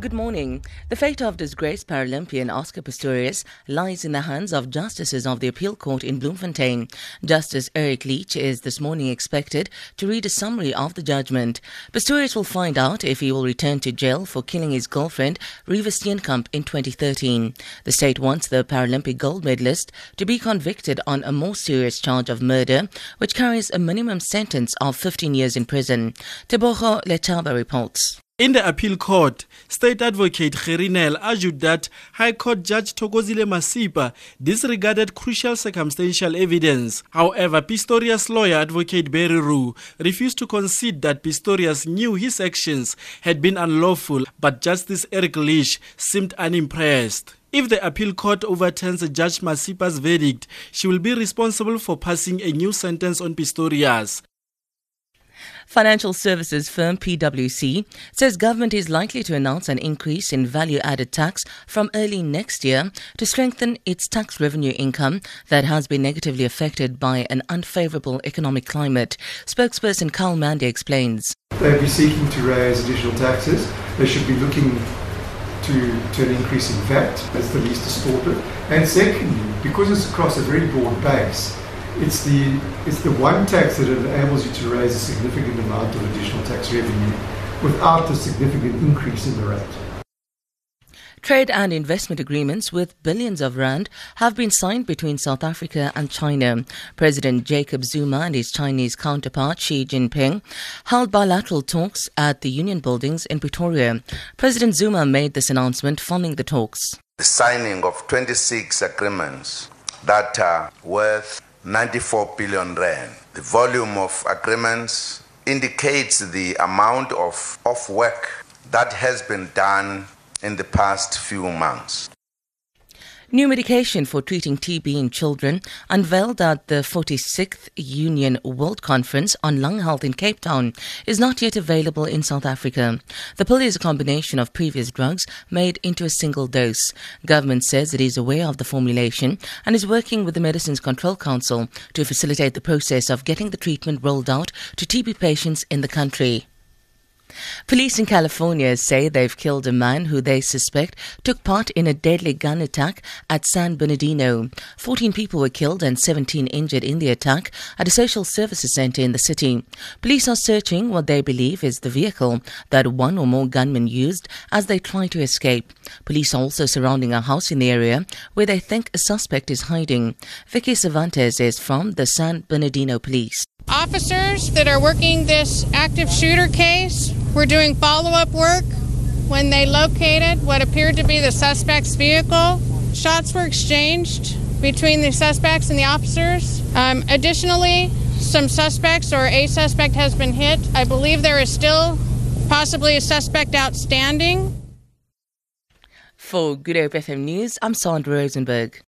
Good morning. The fate of disgraced Paralympian Oscar Pistorius lies in the hands of justices of the appeal court in Bloemfontein. Justice Eric Leach is this morning expected to read a summary of the judgment. Pistorius will find out if he will return to jail for killing his girlfriend, Reeva Steenkamp, in 2013. The state wants the Paralympic gold medalist to be convicted on a more serious charge of murder, which carries a minimum sentence of 15 years in prison. Tebogo Letaba reports. In the appeal court, State Advocate Gerrie Nel argued that High Court Judge Thokozile Masipa disregarded crucial circumstantial evidence. However, Pistorius' lawyer, Advocate Roux, refused to concede that Pistorius knew his actions had been unlawful, but Justice Eric Leach seemed unimpressed. If the appeal court overturns Judge Masipa's verdict, she will be responsible for passing a new sentence on Pistorius. Financial services firm PwC says government is likely to announce an increase in value-added tax from early next year to strengthen its tax revenue income that has been negatively affected by an unfavorable economic climate. Spokesperson Kyle Mandy explains. They'll be seeking to raise additional taxes. They should be looking to, to an increase in VAT as the least distorted. And secondly, because it's across a very broad base, it's the it's the one tax that enables you to raise a significant amount of additional tax revenue without a significant increase in the rate. Trade and investment agreements with billions of rand have been signed between South Africa and China. President Jacob Zuma and his Chinese counterpart Xi Jinping held bilateral talks at the Union Buildings in Pretoria. President Zuma made this announcement following the talks. The signing of 26 agreements that are worth 94 billion rand. The volume of agreements indicates the amount of, of work that has been done in the past few months. New medication for treating TB in children unveiled at the 46th Union World Conference on Lung Health in Cape Town is not yet available in South Africa. The pill is a combination of previous drugs made into a single dose. Government says it is aware of the formulation and is working with the Medicines Control Council to facilitate the process of getting the treatment rolled out to TB patients in the country. Police in California say they've killed a man who they suspect took part in a deadly gun attack at San Bernardino. 14 people were killed and 17 injured in the attack at a social services center in the city. Police are searching what they believe is the vehicle that one or more gunmen used as they try to escape. Police are also surrounding a house in the area where they think a suspect is hiding. Vicky Cervantes is from the San Bernardino Police. Officers that are working this active shooter case were doing follow up work when they located what appeared to be the suspect's vehicle. Shots were exchanged between the suspects and the officers. Um, additionally, some suspects or a suspect has been hit. I believe there is still possibly a suspect outstanding. For Good Hope FM News, I'm Sandra Rosenberg.